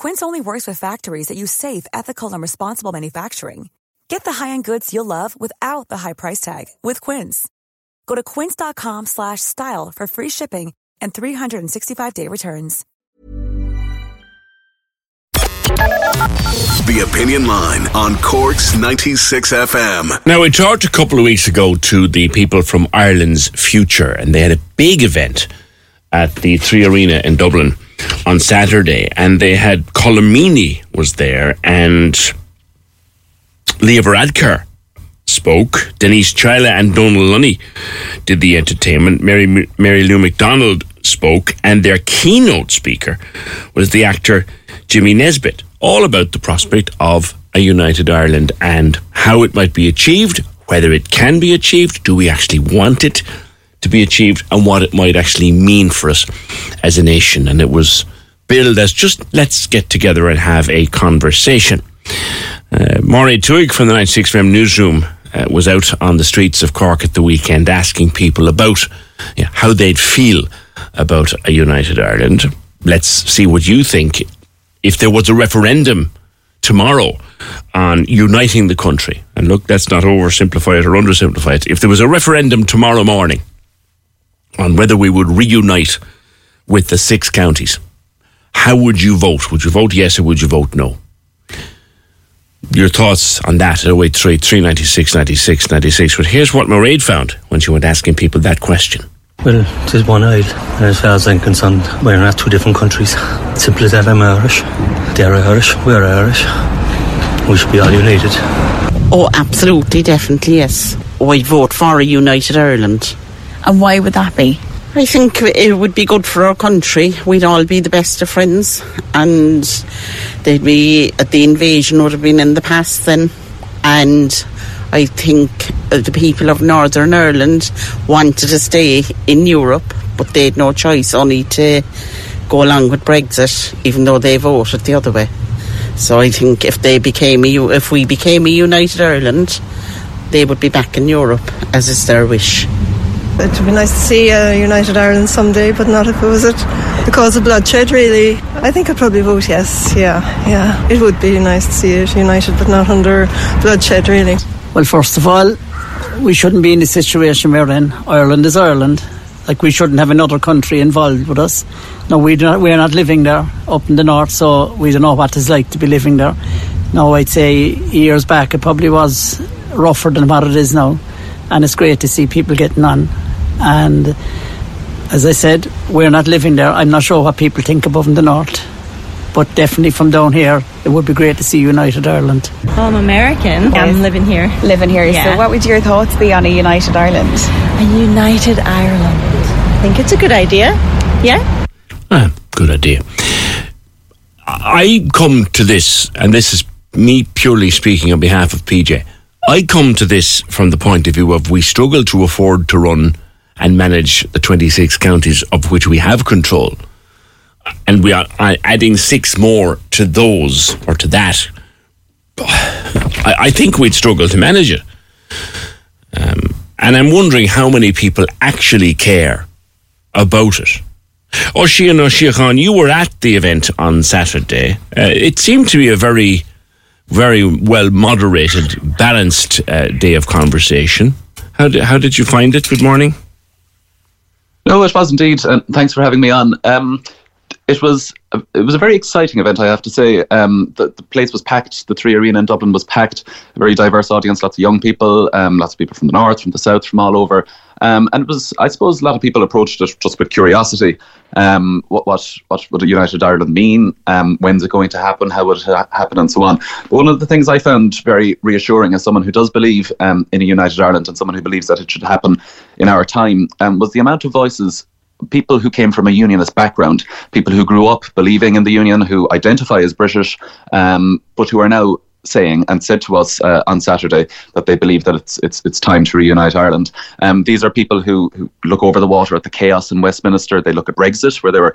Quince only works with factories that use safe, ethical, and responsible manufacturing. Get the high-end goods you'll love without the high price tag with Quince. Go to quince.com/style for free shipping and 365-day returns. The Opinion Line on Cork's 96 FM. Now, we talked a couple of weeks ago to the people from Ireland's Future, and they had a big event at the Three Arena in Dublin on Saturday, and they had Colomini was there, and Leo Varadkar spoke. Denise Chaila and Donal Lunny did the entertainment. Mary Mary Lou McDonald spoke, and their keynote speaker was the actor Jimmy Nesbitt. All about the prospect of a united Ireland and how it might be achieved, whether it can be achieved, do we actually want it to be achieved, and what it might actually mean for us as a nation. And it was billed as just let's get together and have a conversation. Uh, Mairead Twohig from the 96 FM newsroom uh, was out on the streets of Cork at the weekend asking people about yeah, how they'd feel about a united Ireland. Let's see what you think. If there was a referendum tomorrow on uniting the country, and look, let's not oversimplify it or undersimplify it. If there was a referendum tomorrow morning on whether we would reunite with the six counties, how would you vote? Would you vote yes or would you vote no? Your thoughts on that at 083 396 96 96. But here's what Mairead found when she went asking people that question. Well, it is one aisle, and as far as I'm concerned, we're not two different countries. Simple as that, I'm Irish. They're Irish, we're Irish. We should be all united. Oh, absolutely, definitely, yes. I'd vote for a united Ireland. And why would that be? I think it would be good for our country. We'd all be the best of friends, and there'd be uh, the invasion would have been in the past then, and I think uh, the people of Northern Ireland wanted to stay in Europe, but they had no choice, only to go along with Brexit, even though they voted the other way. So I think if they became a, if we became a united Ireland, they would be back in Europe, as is their wish. It would be nice to see a united Ireland someday, but not if it was at the cause of bloodshed, really. I think I'd probably vote yes, yeah, yeah. It would be nice to see it united, but not under bloodshed, really. Well, first of all, we shouldn't be in the situation we're in. Ireland is Ireland. Like, we shouldn't have another country involved with us. No, we do not, we're not living there up in the north, so we don't know what it's like to be living there. No, I'd say years back it probably was rougher than what it is now. And it's great to see people getting on. And as I said, we're not living there. I'm not sure what people think above in the north. But definitely from down here, it would be great to see United Ireland. Well, I'm American. I'm living here. Living here. Yeah. So, what would your thoughts be on a united Ireland? A united Ireland. I think it's a good idea. Yeah? Ah, good idea. I come to this, and this is me purely speaking on behalf of PJ. I come to this from the point of view of we struggle to afford to run and manage the 26 counties of which we have control. And we are adding six more to those or to that. I, think we'd struggle to manage it. Um, and I'm wondering how many people actually care about it. Oisin O'Sheachan, you were at the event on Saturday. Uh, it seemed to be a very, very well moderated, balanced uh, day of conversation. How did, how did you find it? Good morning. No, it was indeed, and thanks for having me on. Um, it was a, it was a very exciting event, I have to say. Um, the, the place was packed. The Three Arena in Dublin was packed. A very diverse audience, lots of young people, um, lots of people from the north, from the south, from all over. Um, and it was, I suppose, a lot of people approached it just with curiosity. Um, what, what, what would a United Ireland mean? Um, when's it going to happen? How would it ha- happen? And so on. But one of the things I found very reassuring as someone who does believe um, in a United Ireland and someone who believes that it should happen in our time was the amount of voices people who came from a unionist background, people who grew up believing in the union, who identify as British, um, but who are now saying and said to us uh, on Saturday that they believe that it's it's it's time to reunite Ireland. Um, these are people who, who look over the water at the chaos in Westminster. They look at Brexit, where they were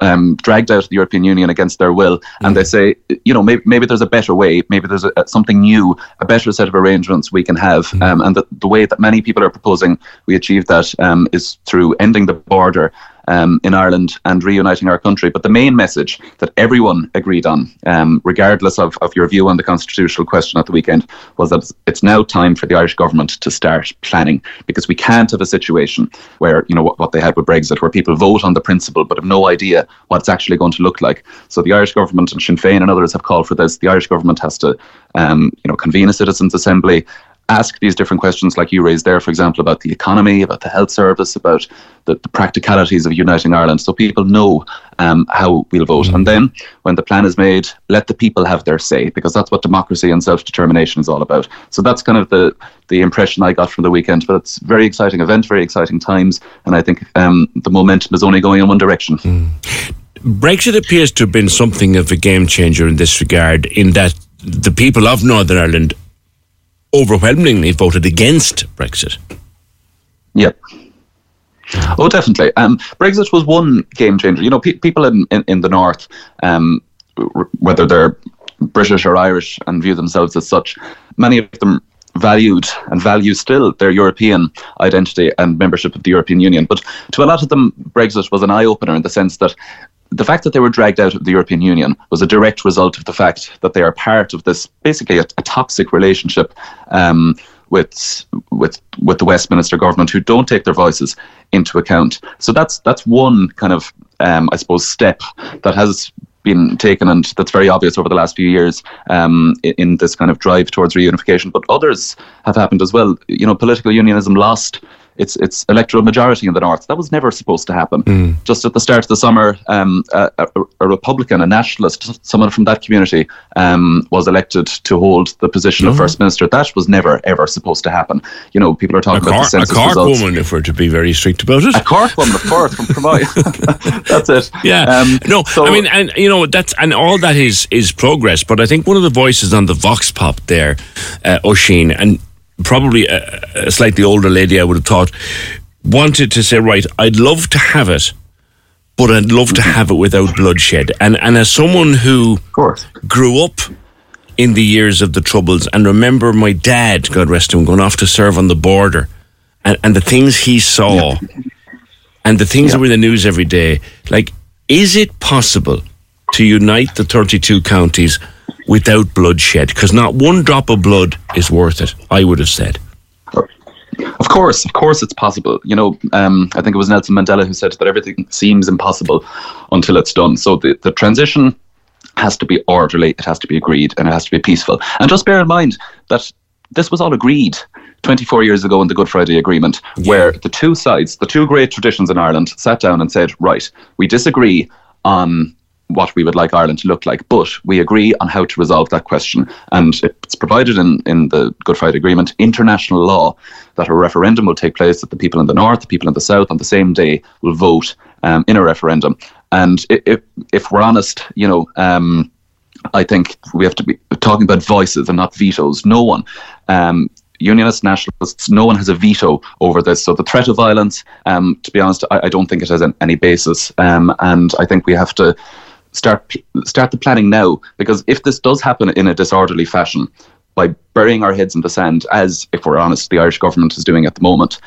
um, dragged out of the European Union against their will, and they say, you know, maybe, maybe there's a better way, maybe there's a, something new, a better set of arrangements we can have, um, and the, the way that many people are proposing we achieve that um, is through ending the border um, in Ireland and reuniting our country. But the main message that everyone agreed on, um, regardless of, of your view on the constitutional question at the weekend, was that it's now time for the Irish government to start planning because we can't have a situation where, you know, what, what they had with Brexit, where people vote on the principle but have no idea what it's actually going to look like. So the Irish government and Sinn Féin and others have called for this. The Irish government has to, um, you know, convene a citizens' assembly ask these different questions like you raised there, for example, about the economy, about the health service, about the, the practicalities of uniting Ireland, so people know um, how we'll vote. And then when the plan is made, let the people have their say, because that's what democracy and self-determination is all about. So that's kind of the, the impression I got from the weekend. But it's a very exciting event, very exciting times, and I think um, the momentum is only going in one direction. Brexit appears to have been something of a game changer in this regard, in that the people of Northern Ireland overwhelmingly voted against Brexit. Yep. Oh, definitely. Um, Brexit was one game changer. You know, pe- people in, in, in the north, um, r- whether they're British or Irish and view themselves as such, many of them valued and value still their European identity and membership of the European Union. But to a lot of them, Brexit was an eye opener in the sense that the fact that they were dragged out of the European Union was a direct result of the fact that they are part of this basically a, a toxic relationship um, with with with the Westminster government who don't take their voices into account. So that's that's one kind of um, I suppose step that has been taken and that's very obvious over the last few years um, in, in this kind of drive towards reunification. But others have happened as well. You know, political unionism lost its its electoral majority in the north. That was never supposed to happen. Just at the start of the summer, um, a, a, a Republican, a nationalist, someone from that community um, was elected to hold the position of Mhm. first minister. That was never ever supposed to happen. You know, people are A, talking about the a census Cork results. woman, if we're to be very strict about it. A Cork woman, of course, from Cromarty. That's it. Yeah. Um, no, I mean, and you know that's and all that is is progress. But I think one of the voices on the Vox Pop there, uh, Oisín, and probably a, a slightly older lady, I would have thought, wanted to say, right, I'd love to have it, but I'd love to have it without bloodshed. And and as someone who grew up in the years of the troubles and remember my dad, God rest him, going off to serve on the border, and, and the things he saw and the things that were in the news every day. Like, is it possible to unite the 32 counties without bloodshed? Because not one drop of blood is worth it, I would have said. Of course, of course, it's possible. You know, um, I think it was Nelson Mandela who said that everything seems impossible until it's done. So the, the transition has to be orderly, it has to be agreed, and it has to be peaceful. And just bear in mind that this was all agreed 24 years ago in the Good Friday Agreement, where the two sides, the two great traditions in Ireland, sat down and said, right, we disagree on what we would like Ireland to look like, but we agree on how to resolve that question. And it's provided in, in the Good Friday Agreement, international law, that a referendum will take place, that the people in the north, the people in the south on the same day will vote um, in a referendum. And if, if we're honest, you know, um, I think we have to be talking about voices and not vetoes. No one, um, unionists, nationalists, no one has a veto over this. So the threat of violence, um, to be honest, I, I don't think it has an, any basis. Um, and I think we have to start start the planning now because if this does happen in a disorderly fashion. By burying our heads in the sand, as if we're honest, the Irish government is doing at the moment,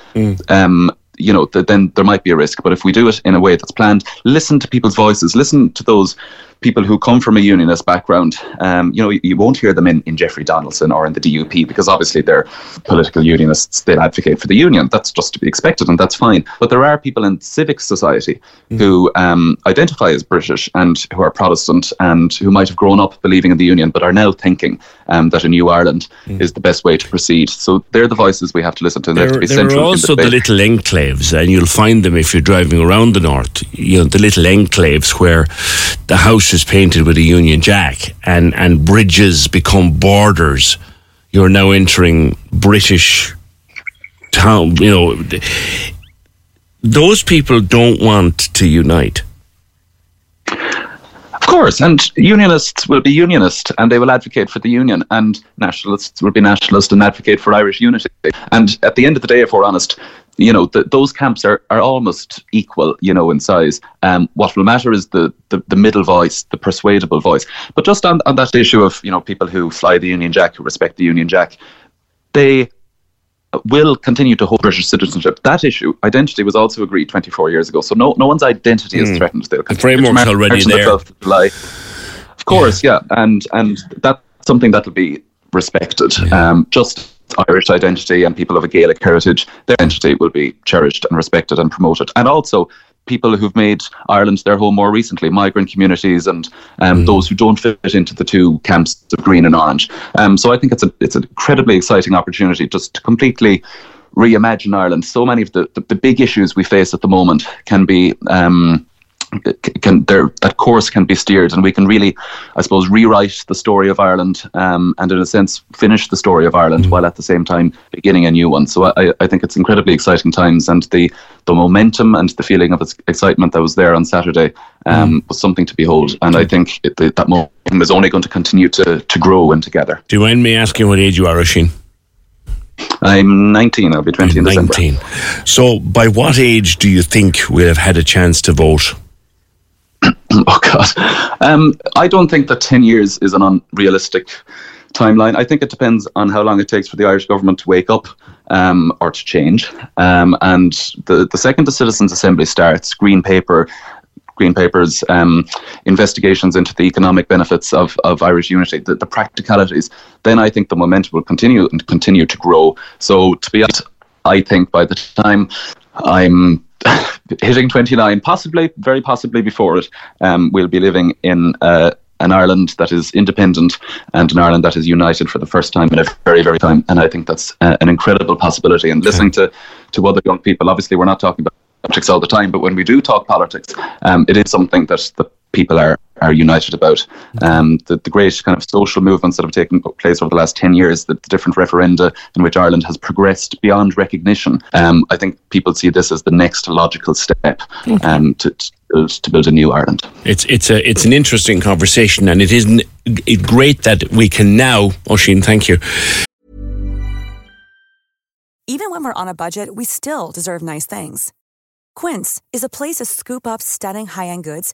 um, you know, th- then there might be a risk. But if we do it in a way that's planned, listen to people's voices, listen to those people who come from a unionist background, um, you know, you, you, won't hear them in, in Jeffrey Donaldson or in the DUP because obviously they're political unionists. They advocate for the union. That's just to be expected, and that's fine. But there are people in civic society mm. who um, identify as British and who are Protestant and who might have grown up believing in the union, but are now thinking um, that a new Ireland mm. is the best way to proceed. So they're the voices we have to listen to. There, to there are also the, the little enclaves, and you'll find them if you're driving around the north. You know, the little enclaves where the house is painted with a Union Jack, and and bridges become borders. You're now entering British town. You know, those people don't want to unite Of course, and unionists will be unionist and they will advocate for the union, and nationalists will be nationalist and advocate for Irish unity. And at the end of the day, if we're honest, you know, the, those camps are, are almost equal, you know, in size. Um, what will matter is the, the, the middle voice, the persuadable voice. But just on, on that issue of, you know, people who fly the Union Jack, who respect the Union Jack, they will continue to hold British citizenship. That issue, identity, was also agreed 24 years ago. So no, no one's identity is hmm. threatened. They'll the framework's already there. Of course, yeah, and and that's something that'll be respected. Yeah. Um, just Irish identity and people of a Gaelic heritage, their identity will be cherished and respected and promoted. And also, people who've made Ireland their home more recently, migrant communities and um, mm. those who don't fit into the two camps of green and orange. Um, so I think it's a it's an incredibly exciting opportunity just to completely reimagine Ireland. So many of the, the, the big issues we face at the moment can be um, can there that course can be steered and we can really i suppose rewrite the story of ireland um, and in a sense finish the story of ireland mm while at the same time beginning a new one so I, I think it's incredibly exciting times and the the momentum and the feeling of excitement that was there on saturday um, mm was something to behold and i think it, that momentum is only going to continue to to grow and together do you mind me asking what age you are Oisín? I'm 19. I'll be 20 in 19. So, by what age do you think we'll have had a chance to vote? oh God, um, I don't think that ten years is an unrealistic timeline. I think it depends on how long it takes for the Irish government to wake up um, or to change. Um, and the the second the Citizens' Assembly starts, Green Paper. Green Paper's um, investigations into the economic benefits of, of Irish unity, the, the practicalities, then I think the momentum will continue and continue to grow. So, to be honest, I think by the time I'm hitting 29, possibly, very possibly before it, um, we'll be living in uh, an Ireland that is independent and an Ireland that is united for the first time in a very, very time. And I think that's uh, an incredible possibility. And listening to, to other young people, obviously, we're not talking about politics all the time, but when we do talk politics, um, it is something that the people are are united about. Um, the, the great kind of social movements that have taken place over the last 10 years, the, the different referenda in which Ireland has progressed beyond recognition, um, I think people see this as the next logical step um, to, to build, to build a new Ireland. It's it's a it's an interesting conversation, and it is it great that we can now. Oisín, thank you. Even when we're on a budget, we still deserve nice things. Quince is a place to scoop up stunning high end goods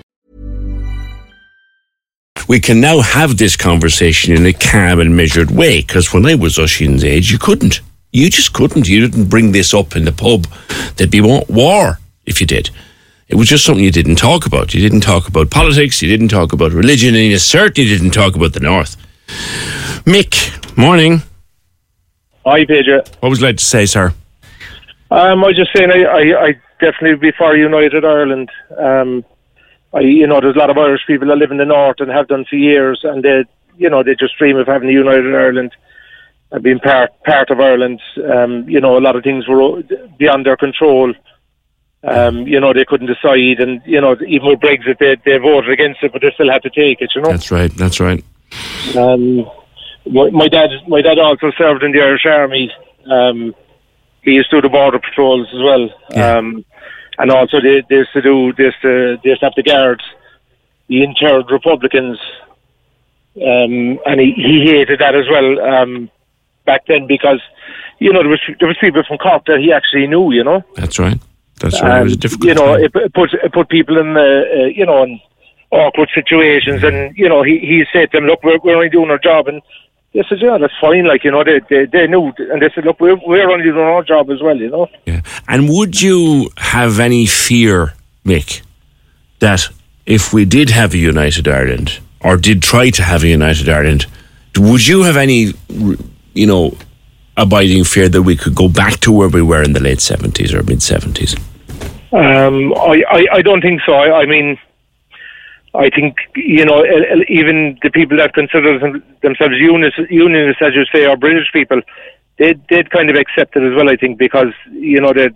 we can now have this conversation in a calm and measured way because when I was Oisín's age, you couldn't. You just couldn't. You didn't bring this up in the pub. There'd be war if you did. It was just something you didn't talk about. You didn't talk about politics. You didn't talk about religion, and you certainly didn't talk about the North. Mick, morning. Hi, Pedro. What was like to say, sir? Um, I was just saying, I, I, I definitely would be for United Ireland. Um, I, you know, there's a lot of Irish people that live in the north and have done for years, and they, you know, they just dream of having a United Ireland and being part part of Ireland. Um, you know, a lot of things were beyond their control. Um, you know, they couldn't decide, and you know, even with Brexit, they they voted against it, but they still had to take it. You know, That's right. That's right. um, my, my dad, my dad also served in the Irish Army. Um, he used to do the border patrols as well, um, and also they, they used to do used to, they used to have the guards. He interred Republicans, um, and he, he hated that as well um, back then because you know there was there was people from Cork that he actually knew. You know, That's right. That's right. it was difficult you know, it, it put it put people in the uh, you know in awkward situations, and you know he he said to them, "Look, we're we're only doing our job," and they said, "Yeah, that's fine." Like you know, they they, they knew, and they said, "Look, we're we're only doing our job as well," you know. Yeah. And would you have any fear, Mick, that if we did have a united Ireland or did try to have a united Ireland, would you have any, you know, abiding fear that we could go back to where we were in the late 70s or mid 70s? Um, I, I I don't think so. I, I mean. I think you know even the people that consider themselves unionists, as you say, are British people. They they'd kind of accept it as well. I think because you know the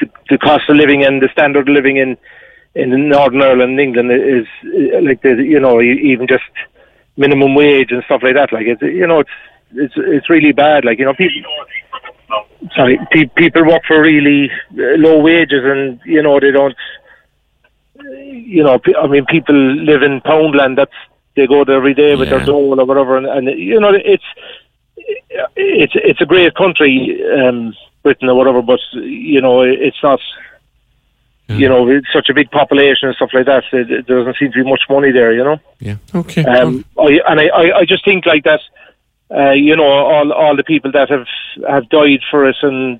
the, the, cost of living and the standard of living in in Northern Ireland and England is like the you know even just minimum wage and stuff like that. Like it's you know it's it's it's really bad. Like you know people. Sorry, pe- people work for really uh, low wages, and you know they don't you know, I mean, people live in Poundland. That's they go there every day with their dole or whatever, and, and you know, it's it's it's a great country, um, Britain or whatever, but you know, it's not. You know, it's such a big population and stuff like that. It, it doesn't seem to be much money there. You know. Yeah. Okay. Um, I, and I, I, I just think like that. Uh, you know, all all the people that have have died for us, and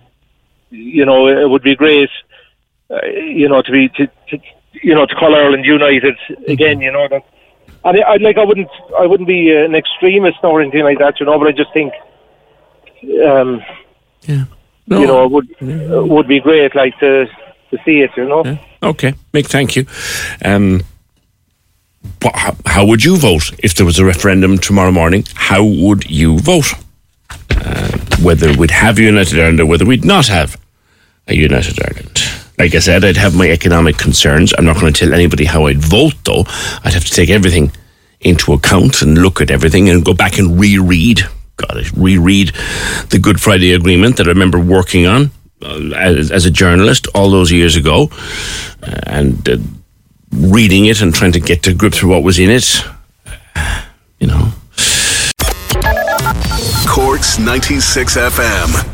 you know, it would be great. Uh, you know, to be to, to you know to call Ireland united again. You know that. And I, I'd like I wouldn't I wouldn't be an extremist or anything like that. You know, but I just think. Um, yeah. You know, it would it would be great, like to to see it. You know. Okay, Mick, thank you. Um, wha- how, how would you vote if there was a referendum tomorrow morning? How would you vote? Uh, whether we'd have a United Ireland or whether we'd not have a United Ireland. Like I said, I'd have my economic concerns. I'm not going to tell anybody how I'd vote, though. I'd have to take everything into account and look at everything and go back and reread. God, reread the Good Friday Agreement that I remember working on uh, as, as a journalist all those years ago, uh, and uh, reading it and trying to get to grips with what was in it. You know, Corks 96 FM.